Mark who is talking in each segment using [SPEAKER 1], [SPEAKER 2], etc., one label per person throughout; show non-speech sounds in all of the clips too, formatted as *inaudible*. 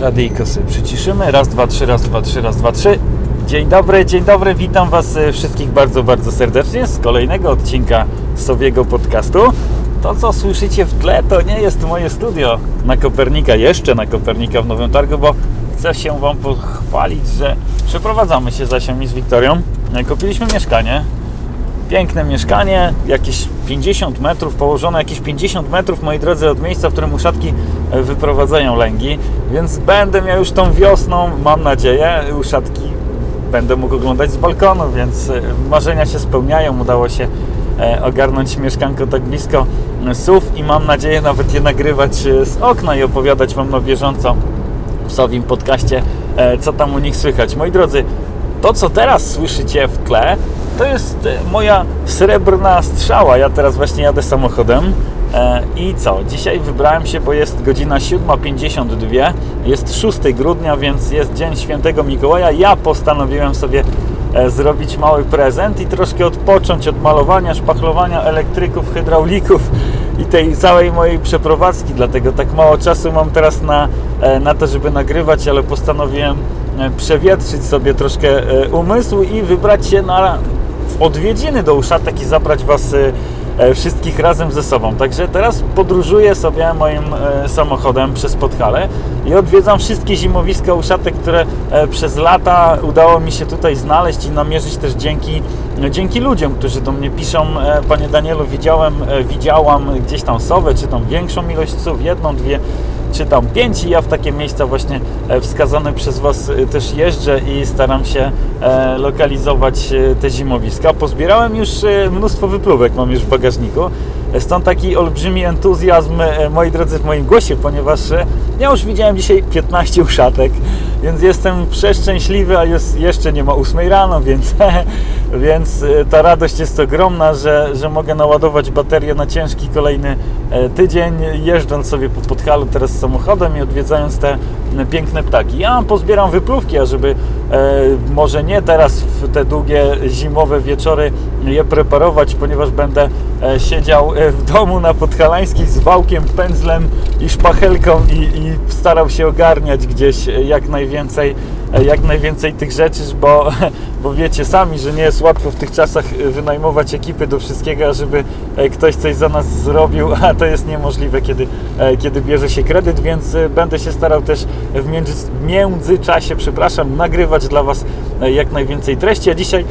[SPEAKER 1] Radyjko sobie przyciszymy. Raz, dwa, trzy, raz, dwa, trzy, raz, dwa, trzy. Dzień dobry, dzień dobry, witam Was e, wszystkich bardzo, bardzo serdecznie z kolejnego odcinka Sowiego Podcastu. To, co słyszycie w tle, to nie jest moje studio na Kopernika, jeszcze na Kopernika w Nowym Targu, bo chcę się Wam pochwalić, że przeprowadzamy się z Asią i z Wiktorią. E, Kupiliśmy mieszkanie, piękne mieszkanie, jakieś 50 metrów, położone jakieś 50 metrów, moi drodzy, od miejsca, w którym uszatki e, wyprowadzają lęgi, więc będę miał już tą wiosną, mam nadzieję, uszatki będę mógł oglądać z balkonu, więc e, marzenia się spełniają, udało się e, ogarnąć mieszkanko tak blisko SUV i mam nadzieję nawet je nagrywać z okna i opowiadać Wam na bieżąco w Sowim podcaście, co tam u nich słychać. Moi drodzy, to co teraz słyszycie w tle, to jest e, moja srebrna strzała. Ja teraz właśnie jadę samochodem. E, I co? Dzisiaj wybrałem się, bo jest godzina 7.52, jest 6 grudnia, więc jest Dzień Świętego Mikołaja. Ja postanowiłem sobie e, zrobić mały prezent i troszkę odpocząć od malowania, szpachlowania elektryków, hydraulików i tej całej mojej przeprowadzki. Dlatego tak mało czasu mam teraz na, na to, żeby nagrywać, ale postanowiłem przewietrzyć sobie troszkę umysł i wybrać się na odwiedziny do Uszatek i zabrać Was e, e, wszystkich razem ze sobą. Także teraz podróżuję sobie moim e, samochodem przez Podhale i odwiedzam wszystkie zimowiska Uszatek, które e, przez lata udało mi się tutaj znaleźć i namierzyć też dzięki, dzięki ludziom, którzy do mnie piszą. Panie Danielu, widziałem, widziałam gdzieś tam sowę, czy tam większą ilość sów, jedną, dwie czy tam pięć i ja w takie miejsca właśnie e, wskazane przez Was e, też jeżdżę i staram się e, lokalizować te zimowiska. Pozbierałem już mnóstwo wypluwek, mam już w bagażniku. Stąd taki olbrzymi entuzjazm, e, moi drodzy, w moim głosie, ponieważ e, ja już widziałem dzisiaj 15 uszatek, więc jestem przeszczęśliwy, a jest, jeszcze nie ma 8 rano, więc, *laughs* więc e, ta radość jest ogromna, że, że mogę naładować baterię na ciężki kolejny tydzień, jeżdżąc sobie po Podhalu teraz samochodem i odwiedzając te piękne ptaki. Ja pozbieram wypluwki, ażeby e, może nie teraz w te długie zimowe wieczory je preparować, ponieważ będę e, siedział e, w domu na Podhalańskiej z wałkiem, pędzlem i szpachelką i, i starał się ogarniać gdzieś e, jak najwięcej, e, jak najwięcej tych rzeczy, bo, *laughs* bo wiecie sami, że nie jest łatwo w tych czasach e, wynajmować ekipy do wszystkiego, żeby e, ktoś coś za nas zrobił, *laughs* a to jest niemożliwe, kiedy, e, kiedy bierze się kredyt, więc e, będę się starał też w między, w międzyczasie, przepraszam, nagrywać dla Was e, jak najwięcej treści. A dzisiaj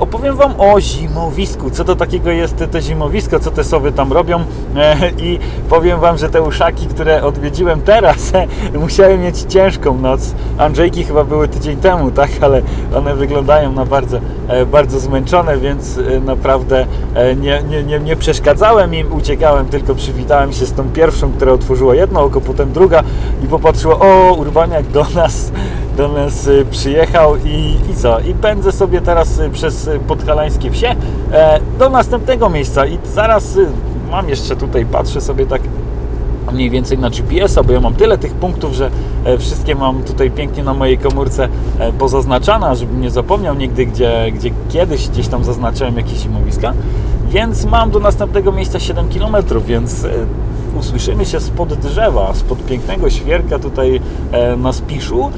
[SPEAKER 1] opowiem Wam o zimowisku. Co to takiego jest to zimowisko, co te sowy tam robią *laughs* i powiem Wam, że te uszaki, które odwiedziłem teraz, *laughs* musiały mieć ciężką noc. Andrzejki chyba były tydzień temu, tak, ale one wyglądają bardzo, e, bardzo zmęczone, więc e, naprawdę e, nie, nie, nie, nie przeszkadzałem im, uciekałem, tylko przywitałem się z tą pierwszą, która otworzyła jedno oko, potem druga i popatrzyła, o, Urbaniak do nas, do nas przyjechał i, i co? I pędzę sobie teraz przez podhalańskie wsie do następnego miejsca i zaraz mam jeszcze tutaj, patrzę sobie tak mniej więcej na GPS-a, bo ja mam tyle tych punktów, że e, wszystkie mam tutaj pięknie na mojej komórce e, pozaznaczane, żebym nie zapomniał nigdy, gdzie, gdzie kiedyś gdzieś tam zaznaczyłem jakieś zimowiska. Więc mam do następnego miejsca 7 km, więc e, usłyszymy się spod drzewa, spod pięknego świerka tutaj na Spiszu.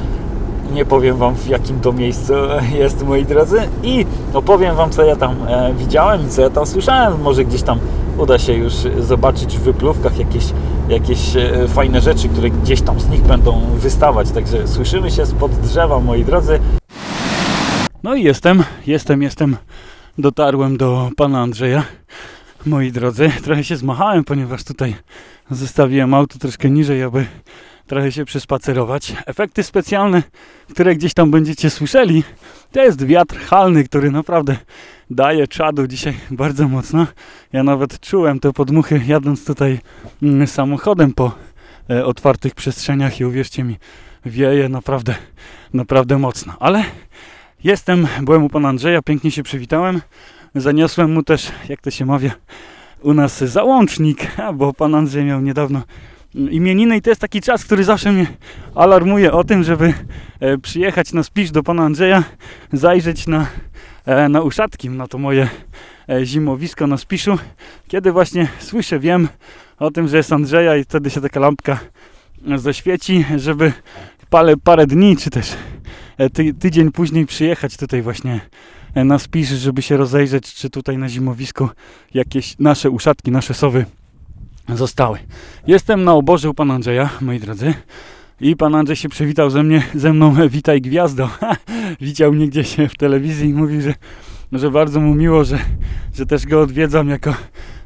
[SPEAKER 1] Nie powiem Wam w jakim to miejscu jest, moi drodzy, i opowiem Wam, co ja tam widziałem i co ja tam słyszałem. Może gdzieś tam uda się już zobaczyć w wypluwkach jakieś, jakieś e, fajne rzeczy, które gdzieś tam z nich będą wystawać. Także słyszymy się spod drzewa, moi drodzy. No i jestem, jestem, jestem. Dotarłem do pana Andrzeja. Moi drodzy, trochę się zmachałem, ponieważ tutaj zostawiłem auto troszkę niżej, aby trochę się przespacerować. Efekty specjalne, które gdzieś tam będziecie słyszeli, to jest wiatr halny, który naprawdę daje czadu dzisiaj bardzo mocno. Ja nawet czułem te podmuchy jadąc tutaj mm, samochodem po e, otwartych przestrzeniach i uwierzcie mi, wieje naprawdę, naprawdę mocno. Ale jestem, byłem u pana Andrzeja, pięknie się przywitałem. Zaniosłem mu też, jak to się mawia, u nas załącznik, bo pan Andrzej miał niedawno imieniny i to jest taki czas, który zawsze mnie alarmuje o tym, żeby e, przyjechać na Spisz do pana Andrzeja, zajrzeć na, e, na Uszatkim, na to moje e, zimowisko na Spiszu, kiedy właśnie słyszę, wiem o tym, że jest Andrzeja i wtedy się taka lampka zaświeci, żeby
[SPEAKER 2] parę, parę dni, czy też ty, tydzień później przyjechać tutaj właśnie na Spisz, żeby się rozejrzeć, czy tutaj na zimowisku jakieś nasze uszatki, nasze sowy zostały. Jestem na oborze u pana Andrzeja, moi drodzy. I pan Andrzej się przywitał ze, mnie, ze mną, *laughs* witaj gwiazdo. *laughs* Widział mnie gdzieś w telewizji i mówi, że, że bardzo mu miło, że, że też go odwiedzam jako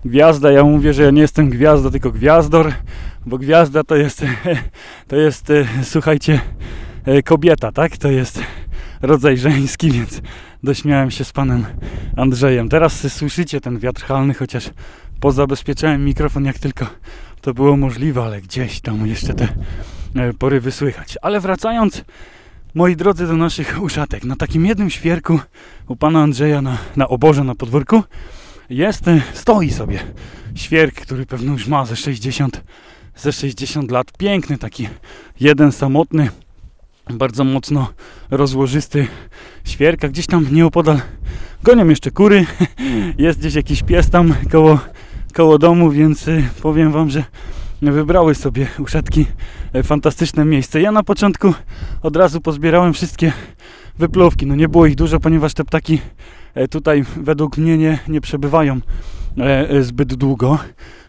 [SPEAKER 2] gwiazda. Ja mówię, że ja nie jestem gwiazda, tylko gwiazdor, bo gwiazda to jest, *laughs* to jest, e, słuchajcie, e, kobieta, tak? To jest rodzaj żeński, więc dośmiałem się z panem Andrzejem. Teraz słyszycie ten wiatr halny, chociaż pozabezpieczałem mikrofon jak tylko to było możliwe, ale gdzieś tam jeszcze te e, porywy słychać. Ale wracając, moi drodzy, do naszych uszatek. Na takim jednym świerku u pana Andrzeja na, na oborze, na podwórku jest, e, stoi sobie świerk, który pewno już ma ze 60, ze 60 lat. Piękny taki, jeden samotny, bardzo mocno rozłożysty świerka. Gdzieś tam nieopodal gonią jeszcze kury. *laughs* Jest gdzieś jakiś pies tam koło, koło domu, więc y, powiem Wam, że wybrały sobie uszatki e, fantastyczne miejsce. Ja na początku od razu pozbierałem wszystkie wyplówki. No nie było ich dużo, ponieważ te ptaki e, tutaj według mnie nie, nie przebywają e, zbyt długo.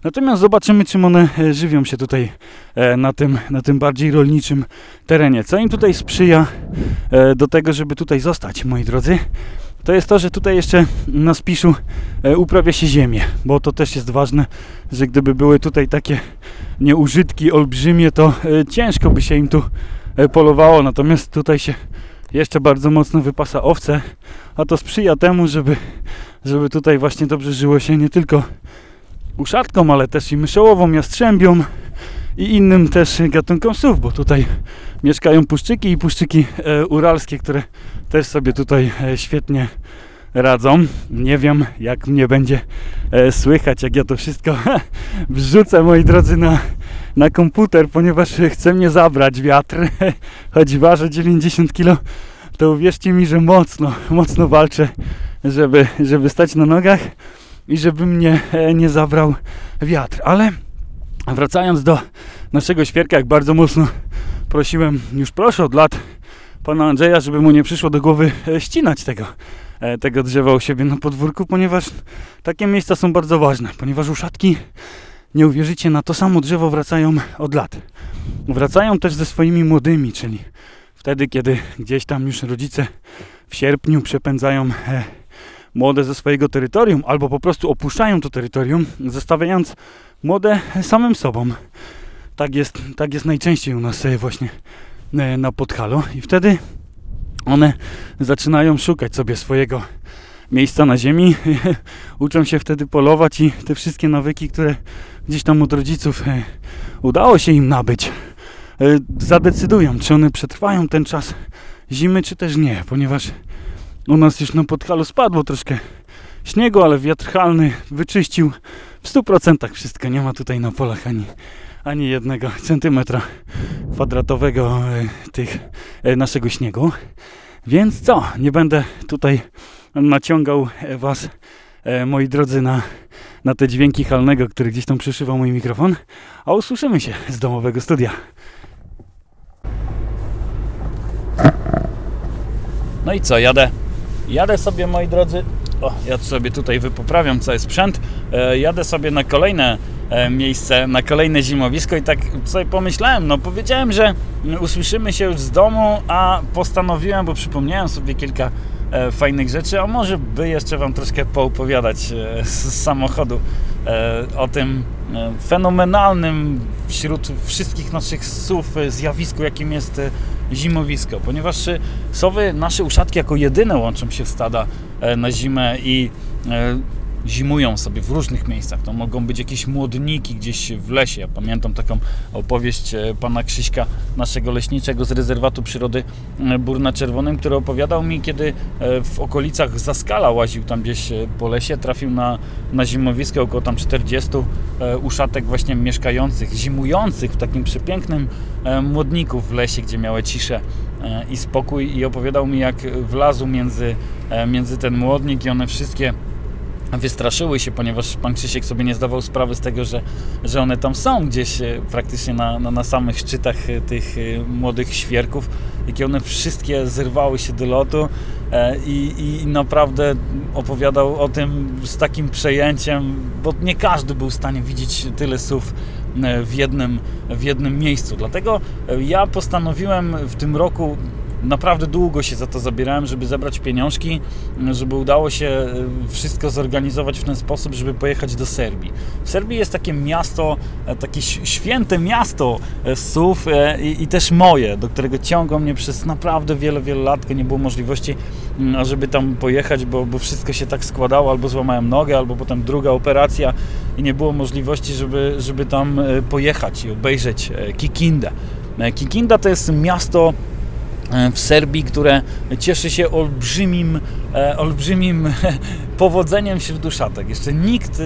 [SPEAKER 2] Natomiast zobaczymy, czym one żywią się tutaj na tym, na tym bardziej rolniczym terenie. Co im tutaj sprzyja do tego, żeby tutaj zostać, moi drodzy? To jest to, że tutaj jeszcze na Spiszu e, uprawia się ziemię, bo to też jest ważne, że gdyby były tutaj takie nieużytki olbrzymie, to e, ciężko by się im tu e, polowało, natomiast tutaj się jeszcze bardzo mocno wypasa owce, a to sprzyja temu, żeby, żeby tutaj właśnie dobrze żyło się nie tylko uszatkom, ale też i myszołową, jastrzębią i innym też gatunkom słów, bo tutaj mieszkają puszczyki i puszczyki uralskie, które też sobie tutaj e, świetnie radzą. Nie wiem, jak mnie będzie e, słychać, jak ja to wszystko *laughs* wrzucę, moi drodzy, na, na komputer, ponieważ chce mnie zabrać wiatr. *laughs* Choć waży 90 kg, to uwierzcie mi, że mocno, mocno walczę, żeby, żeby stać na nogach i żeby mnie e, nie zabrał wiatr. Ale wracając do naszego świerka, jak bardzo mocno prosiłem, już proszę od lat, pana Andrzeja, żeby mu nie przyszło do głowy e, ścinać tego, e, tego drzewa u siebie na podwórku, ponieważ takie miejsca są bardzo ważne, ponieważ uszatki, nie uwierzycie, na to samo drzewo wracają od lat. Wracają też ze swoimi młodymi, czyli wtedy, kiedy gdzieś tam już rodzice w sierpniu przepędzają e, młode ze swojego terytorium, albo po prostu opuszczają to terytorium, zostawiając młode samym sobą. Tak jest, tak jest najczęściej u nas właśnie E, na Podhalu i wtedy one zaczynają szukać sobie swojego miejsca na ziemi, *laughs* uczą się wtedy polować i te wszystkie nawyki, które gdzieś tam od rodziców e, udało się im nabyć, e, zadecydują, czy one przetrwają ten czas zimy, czy też nie, ponieważ u nas już na Podhalu spadło troszkę śniegu, ale wiatr halny wyczyścił w 100% wszystko, nie ma tutaj na polach ani ani jednego centymetra kwadratowego e, tych e, naszego śniegu. Więc co, nie będę tutaj naciągał e, Was, moi drodzy, na, na te dźwięki halnego, który gdzieś tam przyszywał mój mikrofon, a usłyszymy się z domowego studia. No i co, jadę. Jadę sobie, moi drodzy. O, ja sobie tutaj wypoprawiam cały sprzęt. jadę sobie na kolejne E, miejsce na kolejne zimowisko i tak sobie pomyślałem, no powiedziałem, że usłyszymy się już z domu, a postanowiłem, bo przypomniałem sobie kilka e, fajnych rzeczy, a może by jeszcze Wam troszkę poopowiadać e, z samochodu o tym fenomenalnym wśród wszystkich naszych słów zjawisku, jakim jest zimowisko, ponieważ sowy, nasze uszatki jako jedyne łączą się w stada na zimę i zimują sobie w różnych miejscach. To mogą być jakieś młodniki gdzieś w lesie. Ja pamiętam taką opowieść e, pana Krzyśka, naszego leśniczego z rezerwatu przyrody e, Burna Czerwonym, który opowiadał mi, kiedy e, w okolicach Zaskala łaził tam gdzieś po lesie, trafił na, na zimowisko około tam 40 uszatek właśnie mieszkających, zimujących w takim przepięknym młodniku w lesie, gdzie miały ciszę i spokój i opowiadał mi jak wlazł między, między ten młodnik i one wszystkie
[SPEAKER 1] wystraszyły się, ponieważ pan Krzysiek sobie nie zdawał sprawy z tego, że, że one tam są gdzieś e, praktycznie na, na, na samych szczytach e, tych e, młodych świerków, jakie one wszystkie zerwały się do lotu i, i naprawdę opowiadał o tym z takim przejęciem, bo nie każdy był w stanie widzieć tyle słów w jednym, w jednym miejscu. Dlatego ja postanowiłem w tym roku naprawdę długo się za to zabierałem, żeby zebrać pieniążki, żeby udało się e, wszystko zorganizować w ten sposób, żeby pojechać do Serbii. W Serbii jest takie miasto, e, takie święte miasto e, SUV i, i też moje, do którego ciągło mnie przez naprawdę wiele, wiele lat, nie było możliwości, mm, żeby tam pojechać, bo, bo wszystko się tak składało, albo złamałem nogę, albo potem druga operacja i nie było możliwości, żeby, żeby tam pojechać i obejrzeć Kikindę. Kikinda to jest miasto w Serbii, które cieszy się olbrzymim, e, olbrzymim *laughs* powodzeniem wśród uszatek. Jeszcze nikt e,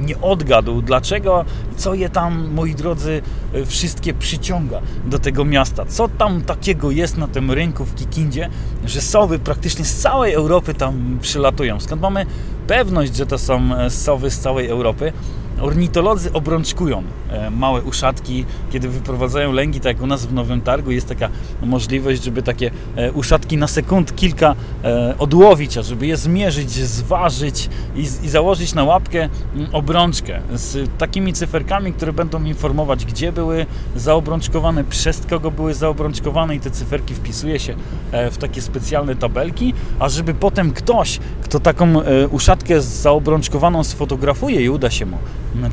[SPEAKER 1] nie odgadł, dlaczego, co je tam, moi drodzy, wszystkie przyciąga do tego miasta. Co tam takiego jest na tym rynku w Kikindzie, że sowy praktycznie z całej Europy tam przylatują. Skąd mamy pewność, że to są sowy z całej Europy? Ornitolodzy obrączkują e, małe uszatki, kiedy wyprowadzają lęgi, tak jak u nas w Nowym Targu jest taka możliwość, żeby takie e, uszatki na sekund kilka e, odłowić, a żeby je zmierzyć, zważyć i, i założyć na łapkę obrączkę z takimi cyferkami, które będą informować, gdzie były zaobrączkowane, przez kogo były zaobrączkowane i te cyferki wpisuje się w takie specjalne tabelki, a żeby potem ktoś, kto taką uszatkę zaobrączkowaną sfotografuje i uda się mu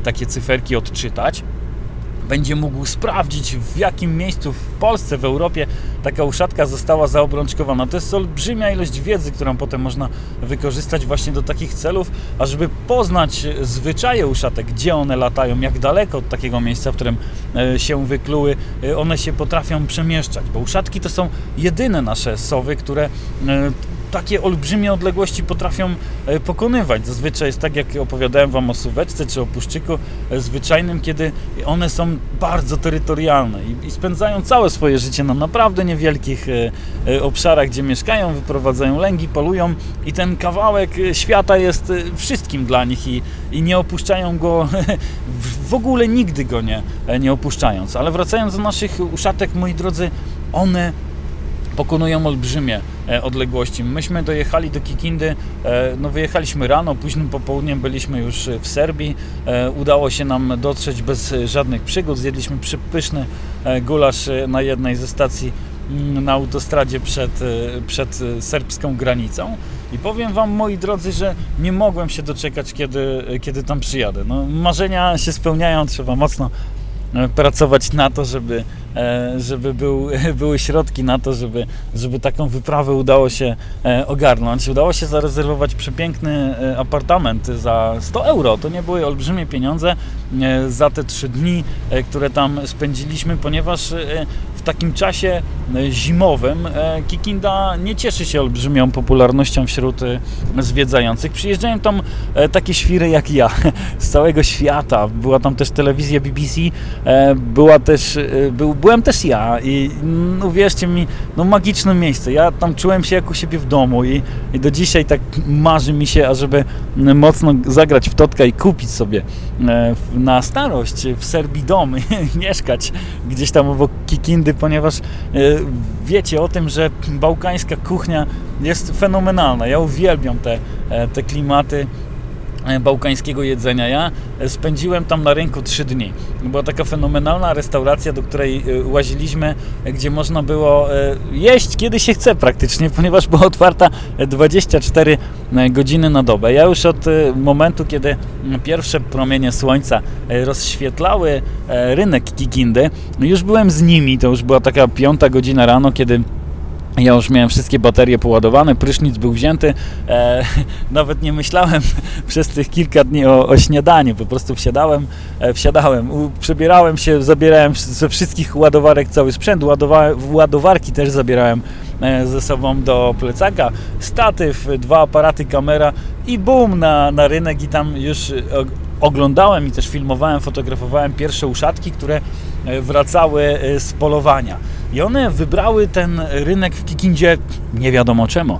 [SPEAKER 1] takie cyferki odczytać, będzie mógł sprawdzić, w jakim miejscu w Polsce, w Europie taka uszatka została zaobrączkowana. To jest olbrzymia ilość wiedzy, którą potem można wykorzystać właśnie do takich celów, ażeby poznać zwyczaje uszatek, gdzie one latają, jak daleko od takiego miejsca, w którym e, się wykluły, e, one się potrafią przemieszczać, bo uszatki to są jedyne nasze sowy, które e, takie olbrzymie odległości potrafią e, pokonywać. Zazwyczaj jest tak, jak opowiadałem Wam o suweczce czy o puszczyku e, zwyczajnym, kiedy one są bardzo terytorialne i, spędzają całe swoje życie na naprawdę niewielkich e, obszarach, gdzie mieszkają, wyprowadzają lęgi, polują i ten kawałek świata jest wszystkim dla nich i, i nie opuszczają go *laughs* w ogóle nigdy go nie, nie opuszczając. Ale wracając do naszych uszatek, moi drodzy, one pokonują olbrzymie e, odległości. Myśmy dojechali do Kikindy, e, no wyjechaliśmy rano, późnym popołudniem byliśmy już w Serbii. E, udało się nam dotrzeć bez żadnych przygód. Zjedliśmy przypyszny gulasz na jednej ze stacji mm, na autostradzie przed, przed serbską granicą. I powiem Wam, moi drodzy, że nie mogłem się doczekać, kiedy, kiedy tam przyjadę. No, marzenia się spełniają, trzeba mocno pracować na to, żeby E, żeby był, *laughs* były środki na to, żeby, żeby taką wyprawę udało się e, ogarnąć. Udało się zarezerwować przepiękny e, apartament za 100 euro. To nie były olbrzymie pieniądze za te trzy dni, które tam spędziliśmy, ponieważ w takim czasie zimowym Kikinda nie cieszy się olbrzymią popularnością wśród zwiedzających. Przyjeżdżają tam takie świry jak ja *laughs* z całego świata. Była tam też telewizja BBC, była też, był, byłem też ja i no, uwierzcie mi, no magiczne miejsce. Ja tam czułem się jak u siebie w domu i, i do dzisiaj tak marzy mi się, ażeby mocno zagrać w totka i kupić sobie e, na starość w Serbii dom *laughs* mieszkać gdzieś tam obok Kikindy, ponieważ e, wiecie o tym, że bałkańska kuchnia jest fenomenalna. Ja uwielbiam te, e, te klimaty bałkańskiego jedzenia. Ja e, spędziłem tam na rynku 3 dni. Była taka fenomenalna restauracja, do której e, łaziliśmy, gdzie można było jeść kiedy się chce praktycznie, *laughs* ponieważ była otwarta 24 godziny na dobę. Ja już od momentu, kiedy pierwsze promienie słońca rozświetlały rynek Kikindy, już byłem z nimi, to już była taka piąta godzina rano, kiedy ja już miałem wszystkie baterie poładowane, prysznic był wzięty. E, *laughs* nawet nie myślałem *laughs* przez tych kilka dni o, o śniadaniu. Po prostu wsiadałem, e, wsiadałem, u, przebierałem się, zabierałem ze wszystkich ładowarek cały sprzęt. Ładowa ładowarki też zabierałem e, ze sobą do plecaka. Statyw, dwa aparaty, kamera i bum na, na rynek i tam już oglądałem i też filmowałem, fotografowałem pierwsze uszatki, które e, wracały e, z polowania. I one wybrały ten rynek w Kikindzie nie wiadomo czemu.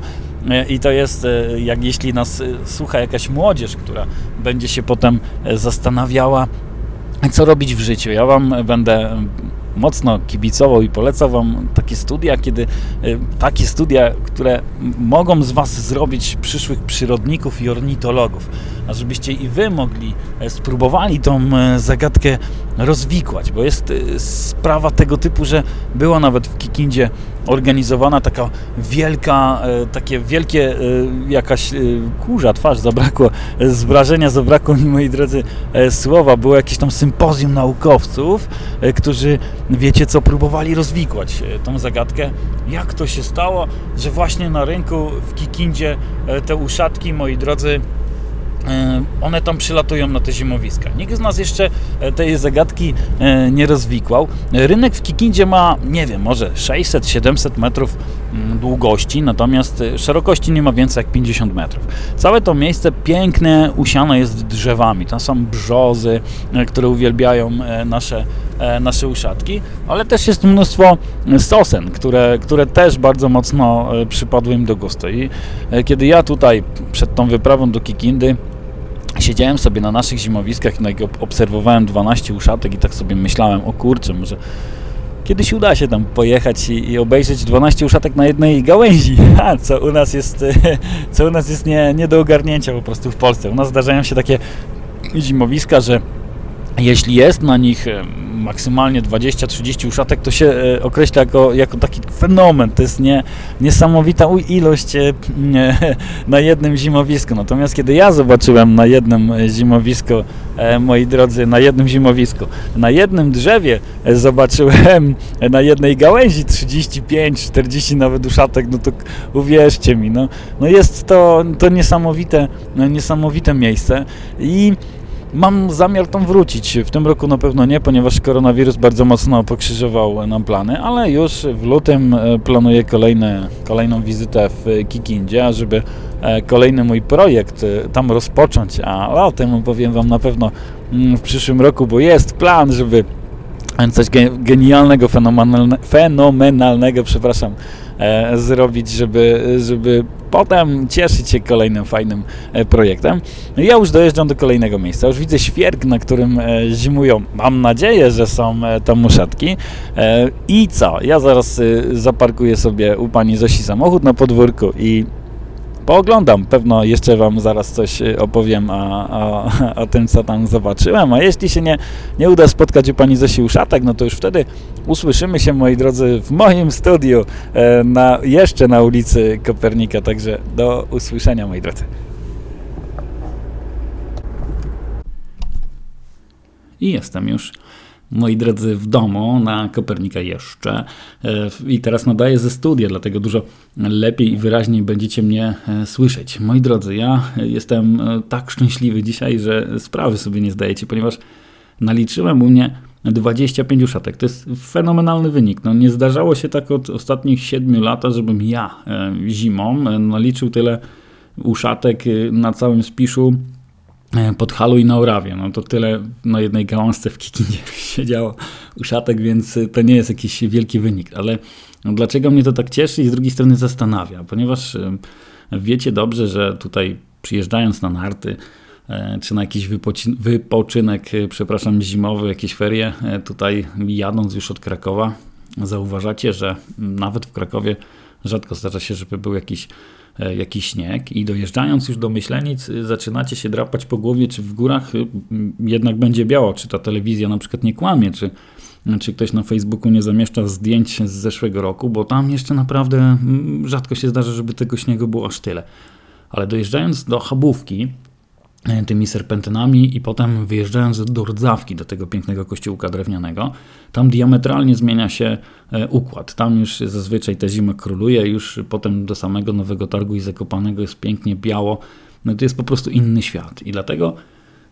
[SPEAKER 1] i to jest, jak jeśli nas słucha jakaś młodzież, która będzie się potem zastanawiała, co robić w życiu. Ja Wam będę mocno kibicował i polecał Wam takie studia, kiedy y, takie studia, które mogą z Was zrobić przyszłych przyrodników i ornitologów, a żebyście i Wy mogli e, spróbowali tą e, zagadkę rozwikłać, bo jest y, sprawa tego typu, że była nawet w Kikindzie organizowana taka wielka, e, takie wielkie jakaś kurza, twarz zabrakło, z wrażenia zabrakło mi, moi drodzy, słowa, było jakieś tam sympozjum naukowców, którzy wiecie co, próbowali rozwikłać e, tą zagadkę. Jak to się stało, że właśnie na rynku w Kikindzie e, te uszatki, moi drodzy, e, one tam przylatują na te zimowiska. Nikt z nas jeszcze tej zagadki nie rozwikłał. Rynek w Kikindzie ma, nie wiem, może 600-700 metrów mm, długości, natomiast szerokości nie ma więcej jak 50 metrów. Całe to miejsce piękne, usiane jest drzewami. Tam są brzozy, które uwielbiają nasze E, nasze uszatki, ale też jest mnóstwo sosen, które, które też bardzo mocno e, przypadły im do gustu. I e, kiedy ja tutaj przed tą wyprawą do Kikindy siedziałem sobie na naszych zimowiskach, i obserwowałem 12 uszatek i tak sobie myślałem, o kurczę, może kiedyś uda się tam pojechać i, i obejrzeć 12 uszatek na jednej gałęzi, *laughs* co u nas jest, *laughs* co u nas jest nie, nie do ogarnięcia po prostu w Polsce. U nas zdarzają się takie zimowiska, że jeśli jest na nich maksymalnie 20-30 uszatek, to się e, określa jako, jako taki fenomen. To jest nie, niesamowita ilość e, *laughs* na jednym zimowisku. Natomiast kiedy ja zobaczyłem na jednym zimowisku, e, moi drodzy, na jednym zimowisku, na jednym drzewie zobaczyłem na jednej gałęzi 35-40 nawet uszatek, no to uwierzcie mi, no, no jest to, to niesamowite, no niesamowite miejsce i Mam zamiar tam wrócić. W tym roku na pewno nie, ponieważ koronawirus bardzo mocno pokrzyżował nam plany, ale już w lutym e, planuję kolejne, kolejną wizytę w Kikindzie, żeby e, kolejny mój projekt e, tam rozpocząć, a o tym powiem Wam na pewno mm, w przyszłym roku, bo jest plan, żeby coś genialnego, fenomenalnego, przepraszam, zrobić, żeby, żeby potem cieszyć się kolejnym fajnym e, projektem. No ja już dojeżdżam do kolejnego miejsca, już widzę świerk, na którym e, zimują, mam nadzieję, że są tam muszatki. I co, ja zaraz zaparkuję sobie u pani Zosi samochód na podwórku i pooglądam. Pewno jeszcze Wam zaraz coś y, opowiem o, o, o, tym, co tam zobaczyłem. A jeśli się nie, nie uda spotkać u Pani Zosi Uszatek, no to już wtedy usłyszymy się, moi drodzy, w moim studiu, e, na, jeszcze na ulicy Kopernika. Także do usłyszenia, moi drodzy. I jestem już moi drodzy, w domu na Kopernika jeszcze e, i teraz nadaję ze studia, dlatego dużo lepiej i wyraźniej będziecie mnie e, słyszeć. Moi drodzy, ja jestem e, tak szczęśliwy dzisiaj, że sprawy sobie nie zdajecie, ponieważ naliczyłem u mnie 25 uszatek. To jest fenomenalny wynik. No, nie zdarzało się tak od ostatnich 7 lat, żebym ja zimą naliczył tyle uszatek na całym spiszu pod Halu i na Orawie. No to tyle na jednej gałązce w Kikinie *laughs* siedziało uszatek, więc to nie jest jakiś wielki wynik. Ale no dlaczego mnie to tak cieszy i z drugiej strony zastanawia? Ponieważ e, wiecie dobrze, że tutaj przyjeżdżając na narty, e, czy na jakiś wypoczynek, przepraszam, zimowy, jakieś ferie, tutaj jadąc już od Krakowa, zauważacie, że nawet w Krakowie rzadko zdarza się, żeby był jakiś E, jakiś śnieg i dojeżdżając już do Myślenic y, zaczynacie się drapać po głowie, czy w górach y, jednak będzie biało, czy ta telewizja na przykład nie kłamie, czy, czy ktoś na Facebooku nie zamieszcza zdjęć z zeszłego roku, bo tam jeszcze naprawdę rzadko się zdarza, żeby tego śniegu było aż tyle. Ale dojeżdżając do Chabówki, tymi serpentynami i potem wyjeżdżając do Rdzawki, do tego pięknego kościółka drewnianego, tam diametralnie zmienia się e, układ. Tam już zazwyczaj ta zima króluje, już potem do samego Nowego Targu i Zakopanego jest pięknie biało. No to jest po prostu inny świat i dlatego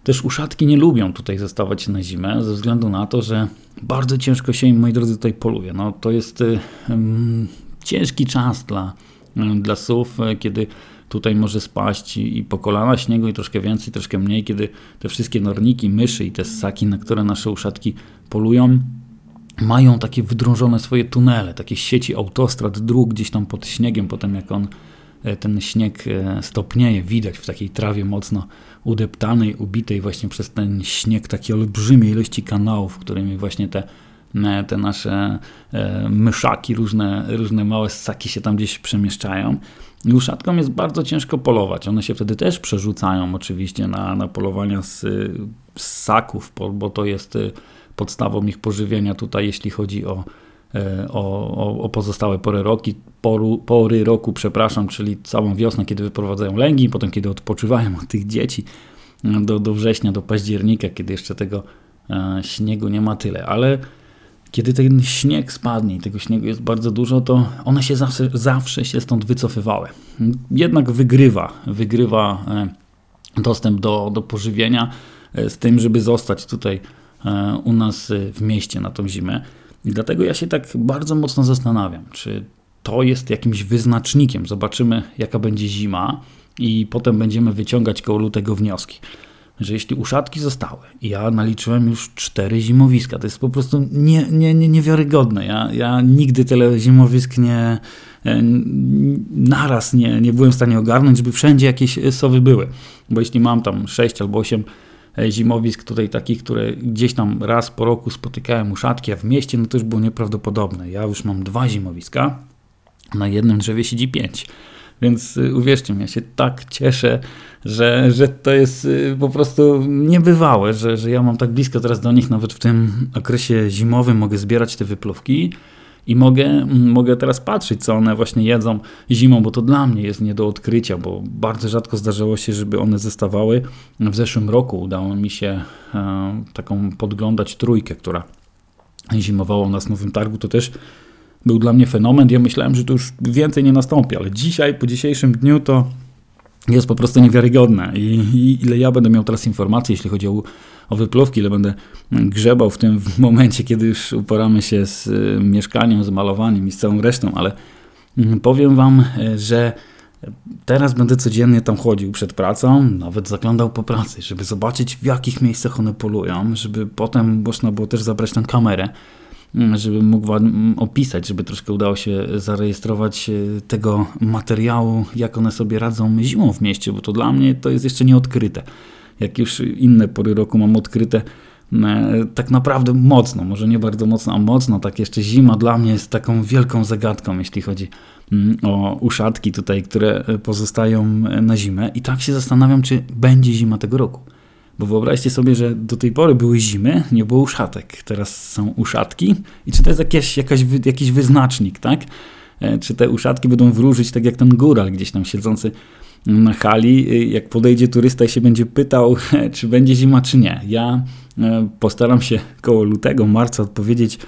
[SPEAKER 1] też uszatki nie lubią tutaj zostawać na zimę, ze względu na to, że bardzo ciężko się im, moi drodzy, tutaj poluje. No to jest ciężki czas dla, dla sów, kiedy tutaj może spaść i po kolana śniegu i troszkę więcej, troszkę mniej, kiedy te wszystkie norniki, myszy i te ssaki, na które nasze uszatki polują, mają takie wydrążone swoje tunele, takie sieci autostrad, dróg gdzieś tam pod śniegiem, potem jak on ten śnieg stopnieje, widać w takiej trawie mocno udeptanej, ubitej właśnie przez ten śnieg, takie olbrzymie ilości kanałów, którymi właśnie te te nasze myszaki, różne, różne małe ssaki się tam gdzieś przemieszczają. I uszatkom jest bardzo ciężko polować. One się wtedy też przerzucają oczywiście na, na polowania z, z ssaków, bo to jest podstawą ich pożywienia tutaj, jeśli chodzi o, e, o, o pozostałe pory, roki, poru, pory roku, przepraszam, czyli całą wiosnę, kiedy wyprowadzają lęgi, potem kiedy odpoczywają *laughs* od tych dzieci do, do września, do października, kiedy jeszcze tego e, śniegu nie ma tyle. Ale kiedy ten śnieg spadnie i tego śniegu jest bardzo dużo, to one się zawsze, zawsze się stąd wycofywały. Jednak wygrywa, wygrywa e, dostęp do, do pożywienia z tym, żeby zostać tutaj E, u nas w mieście na tą zimę. I dlatego ja się tak bardzo mocno zastanawiam, czy to jest jakimś wyznacznikiem. Zobaczymy, jaka będzie zima, i potem będziemy wyciągać koło lutego wnioski. Że jeśli uszatki zostały, ja naliczyłem już cztery zimowiska, to jest po prostu nie, nie, nie, niewiarygodne. Ja, ja nigdy tyle zimowisk nie, e, naraz nie, nie byłem w stanie ogarnąć, żeby wszędzie jakieś sowy były. Bo jeśli mam tam sześć albo osiem E, zimowisk tutaj takich, które gdzieś tam raz po roku spotykałem uszatki, a w mieście no to już było nieprawdopodobne. Ja już mam dwa zimowiska, na jednym drzewie siedzi pięć. Więc y, uwierzcie mi, ja się tak cieszę, że, że to jest y, po prostu niebywałe, że, że ja mam tak blisko teraz do nich, nawet w tym okresie zimowym mogę zbierać te wypluwki i mogę, mogę teraz patrzeć, co one właśnie jedzą zimą, bo to dla mnie jest nie do odkrycia, bo bardzo rzadko zdarzało się, żeby one zestawały. W zeszłym roku udało mi się e, taką podglądać trójkę, która zimowała u nas w Nowym Targu. To też był dla mnie fenomen. Ja myślałem, że to już więcej nie nastąpi, ale dzisiaj, po dzisiejszym dniu to jest po prostu niewiarygodne. I, I, ile ja będę miał teraz informacji, jeśli chodzi o o wypluwki, ile będę grzebał w tym *laughs* momencie, kiedy już uporamy się z y, mieszkaniem, z malowaniem i z całą resztą, ale mm, powiem Wam, y, że teraz będę codziennie tam chodził przed pracą, nawet zaglądał po pracy, żeby zobaczyć w jakich miejscach one polują, żeby potem można było też zabrać tę kamerę, mm, żeby mógł Wam opisać, żeby troszkę udało się zarejestrować y, tego materiału, jak one sobie radzą zimą w mieście, bo to dla mnie to jest jeszcze nieodkryte jak już inne pory roku mam odkryte e, tak naprawdę mocno, może nie bardzo mocno, a mocno, tak jeszcze zima dla mnie jest taką wielką zagadką, jeśli chodzi o uszatki tutaj, które pozostają na zimę i tak się zastanawiam, czy będzie zima tego roku. Bo wyobraźcie sobie, że do tej pory były zimy, nie było uszatek, teraz są uszatki i czy to jest jakieś, jakaś, jakiś wyznacznik, tak? E, czy te uszatki będą wróżyć tak jak ten góral gdzieś tam siedzący na hali, y, jak podejdzie turysta i się będzie pytał, *laughs* czy będzie zima, czy nie. Ja e, postaram się koło lutego, marca odpowiedzieć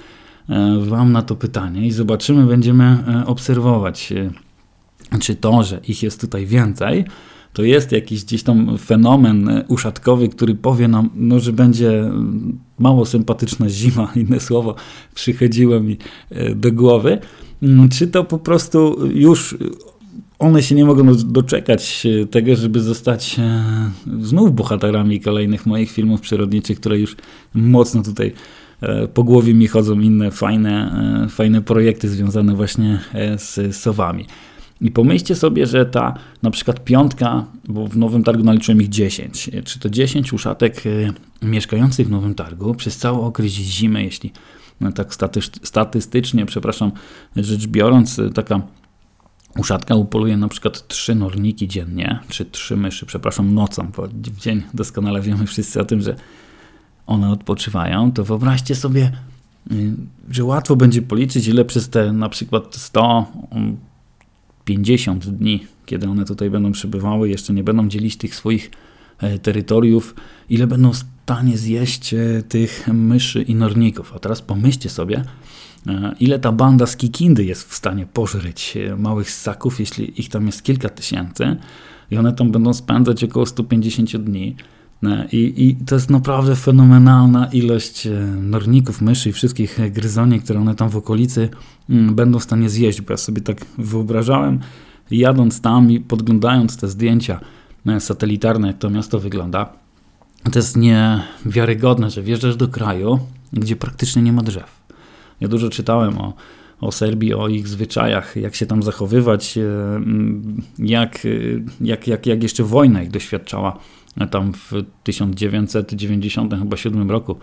[SPEAKER 1] e, Wam na to pytanie i zobaczymy, będziemy e, obserwować, czy to, że ich jest tutaj więcej, to jest jakiś gdzieś tam fenomen uszatkowy, który powie nam, no, że będzie mm, mało sympatyczna zima, *laughs* inne słowo przychodziło mi do głowy, mm, czy to po prostu już one się nie mogą doczekać tego, żeby zostać e, znów bohaterami kolejnych moich filmów przyrodniczych, które już mocno tutaj e, po głowie mi chodzą inne fajne, e, fajne projekty związane właśnie z sowami. I pomyślcie sobie, że ta na przykład piątka, bo w Nowym Targu naliczyłem ich 10, czy to 10 uszatek mieszkających w Nowym Targu przez cały okres zimy, jeśli no tak statystycznie, przepraszam, rzecz biorąc, taka Uszatka upoluje na przykład trzy norniki dziennie, czy trzy myszy, przepraszam, nocą, bo w dzień doskonale wiemy wszyscy o tym, że one odpoczywają, to wyobraźcie sobie, y, że łatwo będzie policzyć, ile przez te na przykład 150 dni, kiedy one tutaj będą przebywały, jeszcze nie będą dzielić tych swoich e, terytoriów, ile będą w stanie zjeść e, tych myszy i norników. A teraz pomyślcie sobie, E, ile ta banda z Kikindy jest w stanie pożreć e, małych ssaków, jeśli ich tam jest kilka tysięcy i one tam będą spędzać około 150 dni. E, I, I, to jest naprawdę fenomenalna ilość norników, myszy i wszystkich gryzoni, które one tam w okolicy mm, będą w stanie zjeść. Bo ja sobie tak wyobrażałem, jadąc tam i podglądając te zdjęcia satelitarne, jak to miasto wygląda, to jest niewiarygodne, że wjeżdżasz do kraju, gdzie praktycznie nie ma drzew. Ja dużo czytałem o, o Serbii, o ich zwyczajach, jak się tam zachowywać, jak, jak, jak, jak jeszcze wojna ich doświadczała tam w 1997 roku.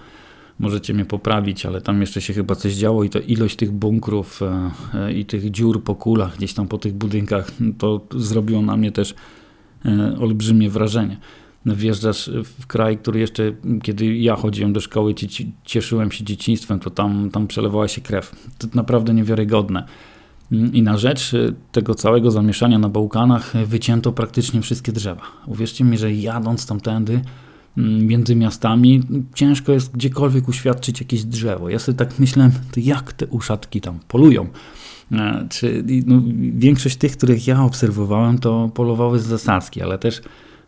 [SPEAKER 1] Możecie mnie poprawić, ale tam jeszcze się chyba coś działo i to ilość tych bunkrów i tych dziur po kulach gdzieś tam po tych budynkach, to zrobiło na mnie też olbrzymie wrażenie wjeżdżasz w kraj, który jeszcze, kiedy ja chodziłem do szkoły, cieszyłem się dzieciństwem, to tam, tam przelewała się krew. To naprawdę niewiarygodne. I na rzecz tego całego zamieszania na Bałkanach wycięto praktycznie wszystkie drzewa. Uwierzcie mi, że jadąc tamtędy mm, między miastami, ciężko jest gdziekolwiek uświadczyć jakieś drzewo. Ja sobie tak myślałem, jak te uszatki tam polują. E, czy, no, większość tych, których ja obserwowałem, to polowały z zasadzki, ale też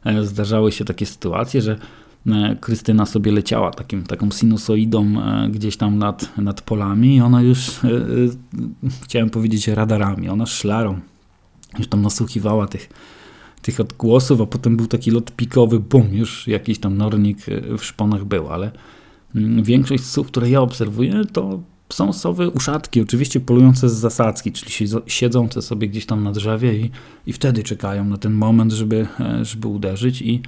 [SPEAKER 1] E, zdarzały się takie sytuacje, że Krystyna sobie leciała takim, taką sinusoidą e, gdzieś tam nad, nad polami i ona już, chciałem powiedzieć radarami, ona szlarą już tam nasłuchiwała tych, tych odgłosów, a potem był taki lot pikowy, bum, już jakiś tam nornik w szponach był, ale mm, większość słów, które ja obserwuję, to są sowy uszatki, oczywiście polujące z zasadzki, czyli siedzące sobie gdzieś tam na drzewie i, i wtedy czekają na ten moment, żeby, e, żeby uderzyć. I,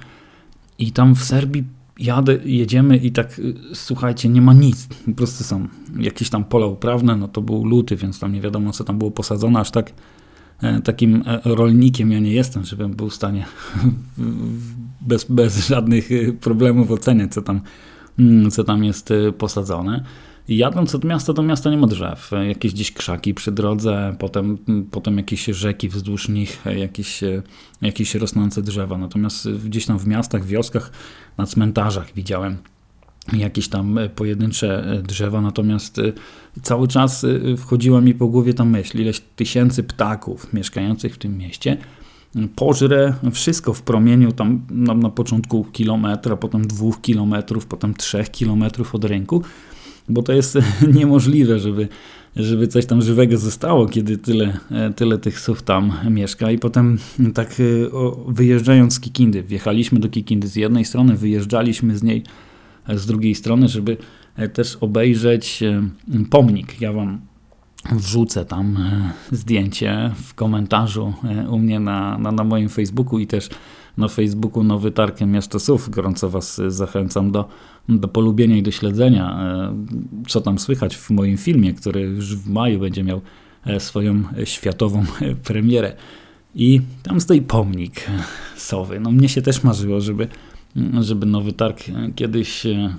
[SPEAKER 1] I tam w Serbii jadę, jedziemy i tak, y, słuchajcie, nie ma nic. Po prostu są jakieś tam pola uprawne, no to był luty, więc tam nie wiadomo, co tam było posadzone, aż tak e, takim e, rolnikiem ja nie jestem, żebym był w stanie *laughs* bez, bez żadnych y, problemów oceniać, co tam, mm, co tam jest y, posadzone. Jadąc od miasta do miasta nie ma drzew. Jakieś gdzieś krzaki przy drodze, potem, potem jakieś rzeki wzdłuż nich, jakieś, jakieś rosnące drzewa. Natomiast gdzieś tam w miastach, wioskach, na cmentarzach widziałem jakieś tam pojedyncze drzewa, natomiast cały czas wchodziła mi po głowie ta myśl, ileś tysięcy ptaków mieszkających w tym mieście pożre wszystko w promieniu tam na, na początku kilometra, potem dwóch kilometrów, potem trzech kilometrów od rynku bo to jest *laughs* niemożliwe, żeby, żeby coś tam żywego zostało, kiedy tyle, e, tyle tych sów tam mieszka. I potem tak e, wyjeżdżając z Kikindy, wjechaliśmy do Kikindy z jednej strony, wyjeżdżaliśmy z niej e, z drugiej strony, żeby też obejrzeć pomnik. Ja wam wrzucę tam zdjęcie w komentarzu u mnie na, na, na moim Facebooku i też na Facebooku Nowy Targ Miasto Sów. Gorąco Was zachęcam do, do polubienia i do śledzenia, e, co tam słychać w moim filmie, który już w maju będzie miał e, swoją światową premierę. I tam stoi pomnik sowy. No mnie się też marzyło, żeby, żeby Nowy Targ kiedyś e,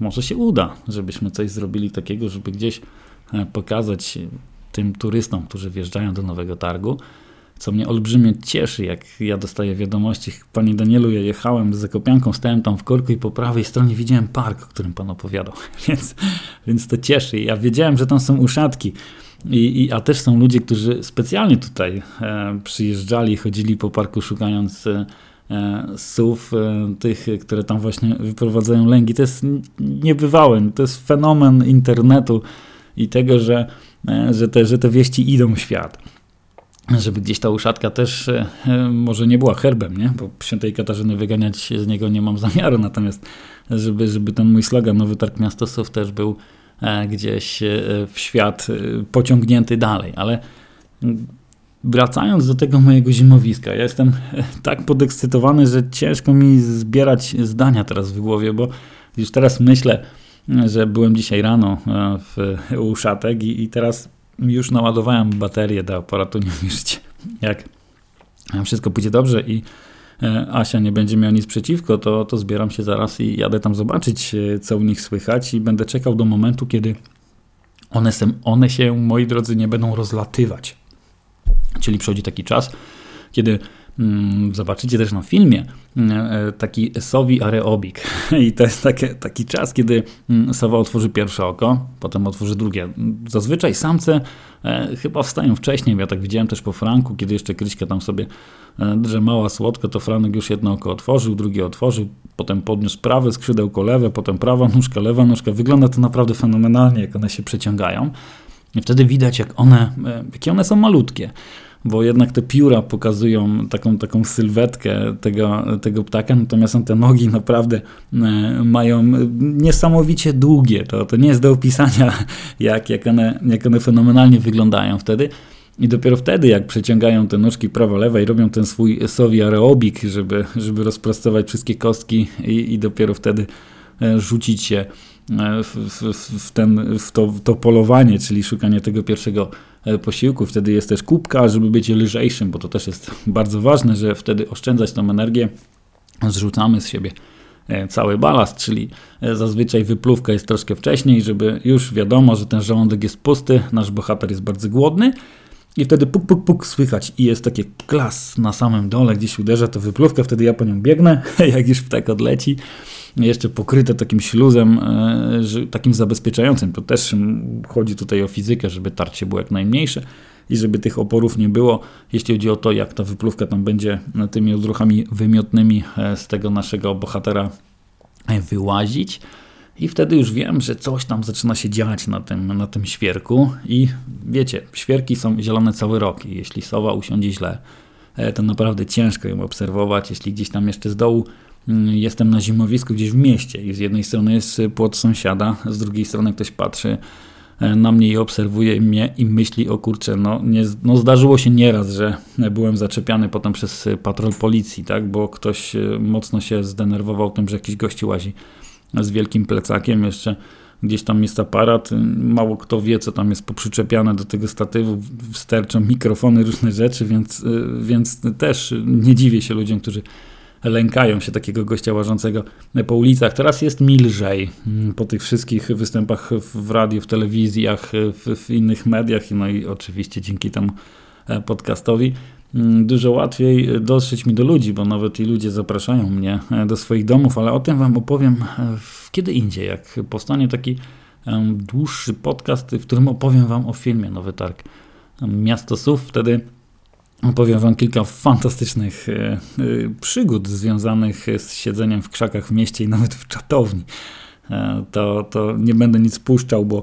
[SPEAKER 1] może się uda, żebyśmy coś zrobili takiego, żeby gdzieś pokazać tym turystom, którzy wjeżdżają do Nowego Targu, co mnie olbrzymie cieszy, jak ja dostaję wiadomości. Pani Danielu, ja jechałem z Zakopianką, stałem tam w korku i po prawej stronie widziałem park, o którym pan opowiadał, *laughs* więc, więc to cieszy. Ja wiedziałem, że tam są uszatki. I, i, a też są ludzie, którzy specjalnie tutaj e, przyjeżdżali, chodzili po parku szukając e, e e, tych, które tam właśnie wyprowadzają lęgi. To jest niebywałe, to jest fenomen internetu i tego, że, e, że, te, że te wieści idą w świat żeby gdzieś ta uszatka też e, e, może nie była herbem, nie? bo świętej Katarzyny wyganiać z niego nie mam *laughs* zamiaru, natomiast żeby, żeby ten mój slogan Nowy Targ Miastosów też był e, gdzieś w świat pociągnięty dalej, ale wracając do tego mojego zimowiska, ja jestem tak podekscytowany, że ciężko mi zbierać zdania teraz w głowie, bo już teraz myślę, że byłem dzisiaj rano w uszatek i, i teraz już naładowałem baterię do aparatu, nie uwierzycie. Jak wszystko pójdzie dobrze i e, Asia nie będzie miała nic przeciwko, to, to zbieram się zaraz i jadę tam zobaczyć, e, co u nich słychać i będę czekał do momentu, kiedy one, one się, moi drodzy, nie będą rozlatywać. Czyli przychodzi taki czas, kiedy zobaczycie też na filmie mm, e, taki sowi areobik. *laughs* I to jest taki, taki czas, kiedy mm, sowa otworzy pierwsze oko, potem otworzy drugie. Zazwyczaj samce e, chyba wstają wcześniej. Ja tak widziałem też po Franku, kiedy jeszcze Kryśka tam sobie e, drzemała słodko, to Franek już jedno oko otworzył, drugie otworzył, potem podniósł prawe skrzydełko lewe, potem prawa nóżka, lewa nóżka. Wygląda to naprawdę fenomenalnie, jak one się przeciągają. I wtedy widać, jak one, jakie one są malutkie. Bo jednak te pióra pokazują taką, taką sylwetkę tego, tego ptaka, natomiast te nogi naprawdę e, mają niesamowicie długie. To, to nie jest do opisania, *laughs* jak, jak, one, jak one fenomenalnie wyglądają wtedy. I dopiero wtedy, jak przeciągają te nóżki prawo-lewe i robią ten swój sowi aerobik, żeby, żeby rozprostować wszystkie kostki i, i dopiero wtedy e, rzucić się w, w, w, ten, w, to, w to polowanie, czyli szukanie tego pierwszego e, posiłku. Wtedy jest też kubka, żeby być lżejszym, bo to też jest *laughs* bardzo ważne, że wtedy oszczędzać tą energię, zrzucamy z siebie cały balast, czyli zazwyczaj wypluwka jest troszkę wcześniej, żeby już wiadomo, że ten żołądek jest pusty, nasz bohater jest bardzo głodny, i wtedy puk, puk, puk słychać i jest takie klas na samym dole, gdzieś uderza to wypluwka, wtedy ja po nią biegnę, *laughs* jak już ptak odleci. Jeszcze pokryte takim śluzem, e, takim zabezpieczającym. To też chodzi tutaj o fizykę, żeby tarcie było jak najmniejsze i żeby tych oporów nie było, jeśli chodzi o to, jak ta wypluwka tam będzie tymi odruchami wymiotnymi e, z tego naszego bohatera e, wyłazić. I wtedy już wiem, że coś tam zaczyna się dziać na tym, na tym świerku. I wiecie, świerki są zielone cały rok. I jeśli sowa usiądzie źle, to naprawdę ciężko ją obserwować. Jeśli gdzieś tam jeszcze z dołu jestem na zimowisku gdzieś w mieście i z jednej strony jest płot sąsiada, z drugiej strony ktoś patrzy e, na mnie i obserwuje mnie i myśli, o kurczę, no, nie, no zdarzyło się nieraz, że byłem zaczepiany potem przez patrol policji, tak, bo ktoś e, mocno się zdenerwował tym, że jakiś gości łazi z wielkim plecakiem, jeszcze gdzieś tam jest aparat, mało kto wie, co tam jest poprzyczepiane do tego statywu, sterczą mikrofony, różne rzeczy, więc, więc też nie dziwię się ludziom, którzy lękają się takiego gościa łażącego po ulicach. Teraz jest mi lżej po tych wszystkich występach w radiu, w telewizjach, w, w innych mediach, no i oczywiście dzięki temu podcastowi. Mm, dużo łatwiej dotrzeć mi do ludzi, bo nawet i ludzie zapraszają mnie e, do swoich domów, ale o tym Wam opowiem e, kiedy indziej, jak powstanie taki dłuższy podcast, w którym opowiem Wam o filmie Nowy Targ Miasto Sów. Wtedy opowiem Wam kilka fantastycznych e, przygód związanych z siedzeniem w krzakach w mieście i nawet w czatowni. To, to nie będę nic puszczał, bo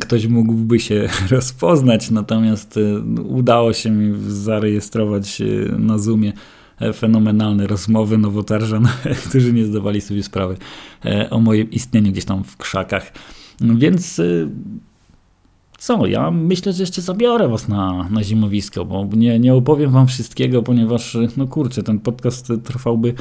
[SPEAKER 1] ktoś mógłby się *laughs* rozpoznać, natomiast udało się mi zarejestrować na Zoomie e, fenomenalne rozmowy nowotarżan, *laughs* którzy nie zdawali sobie sprawy e, o moim istnieniu gdzieś tam w krzakach. Więc co, ja myślę, że jeszcze zabiorę was na, na zimowisko, bo nie, nie opowiem wam wszystkiego, ponieważ, no kurczę, ten podcast trwałby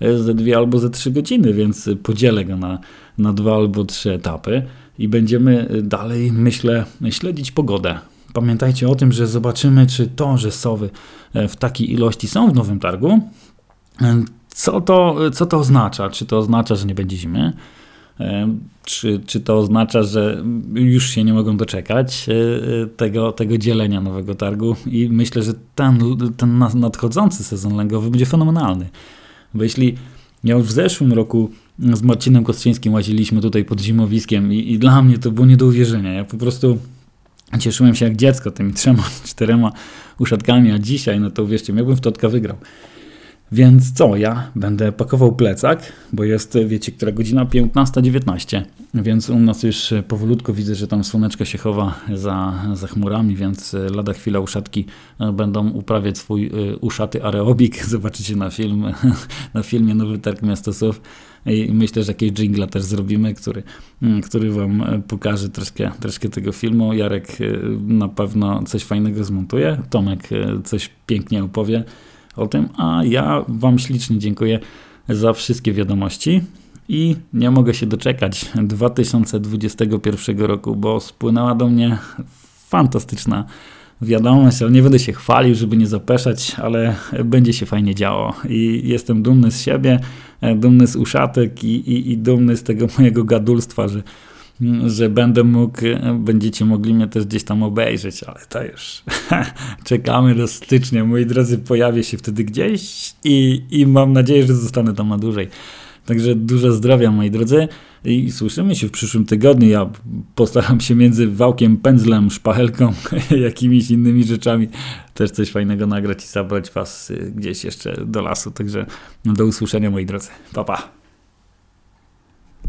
[SPEAKER 1] e, ze dwie albo ze trzy godziny, więc podzielę go na, na dwa albo trzy etapy i będziemy dalej, myślę, śledzić pogodę. Pamiętajcie o tym, że zobaczymy, czy to, że sowy e, w takiej ilości są w Nowym Targu, e, co to, co to oznacza? Czy to oznacza, że nie będzie zimy? E, czy, czy to oznacza, że już się nie mogą doczekać tego, tego dzielenia nowego targu? I myślę, że ten, ten nadchodzący sezon lęgowy będzie fenomenalny. Bo jeśli ja już w zeszłym roku z Marcinem Kostrzyńskim łaziliśmy tutaj pod zimowiskiem i, i dla mnie to było nie do uwierzenia. Ja po prostu cieszyłem się jak dziecko tymi trzema, *laughs* czterema uszatkami, a dzisiaj, no to uwierzcie, miałbym w Totka wygrał. Więc co, ja będę pakował plecak, bo jest, wiecie, która godzina? 15.19, więc u nas już powolutku widzę, że tam słoneczko się chowa za, za chmurami, więc lada chwila uszatki będą uprawiać swój uszaty aerobik. *laughs* Zobaczycie na film, *laughs* na filmie Nowy Targ Miasto Sów i myślę, że jakiś jingle też zrobimy, który, mm, który wam pokaże troszkę, troszkę tego filmu. Jarek na pewno coś fajnego zmontuje, Tomek coś pięknie opowie o tym, a ja Wam ślicznie dziękuję za wszystkie wiadomości i nie mogę się doczekać 2021 roku, bo spłynęła do mnie fantastyczna wiadomość, ale nie będę się chwalił, żeby nie zapeszać, ale będzie się fajnie działo. I jestem dumny z siebie, dumny z uszatek i, i, i dumny z tego mojego gadulstwa, że że będę mógł, będziecie mogli mnie też gdzieś tam obejrzeć, ale to już *laughs* czekamy do stycznia. Moi drodzy, pojawię się wtedy gdzieś i, i mam nadzieję, że zostanę tam na dłużej. Także dużo zdrowia, moi drodzy. I słyszymy się w przyszłym tygodniu. Ja postaram się między wałkiem, pędzlem, szpachelką, *laughs* jakimiś innymi rzeczami też coś fajnego nagrać i zabrać Was gdzieś jeszcze do lasu. Także do usłyszenia, moi drodzy. Pa, pa.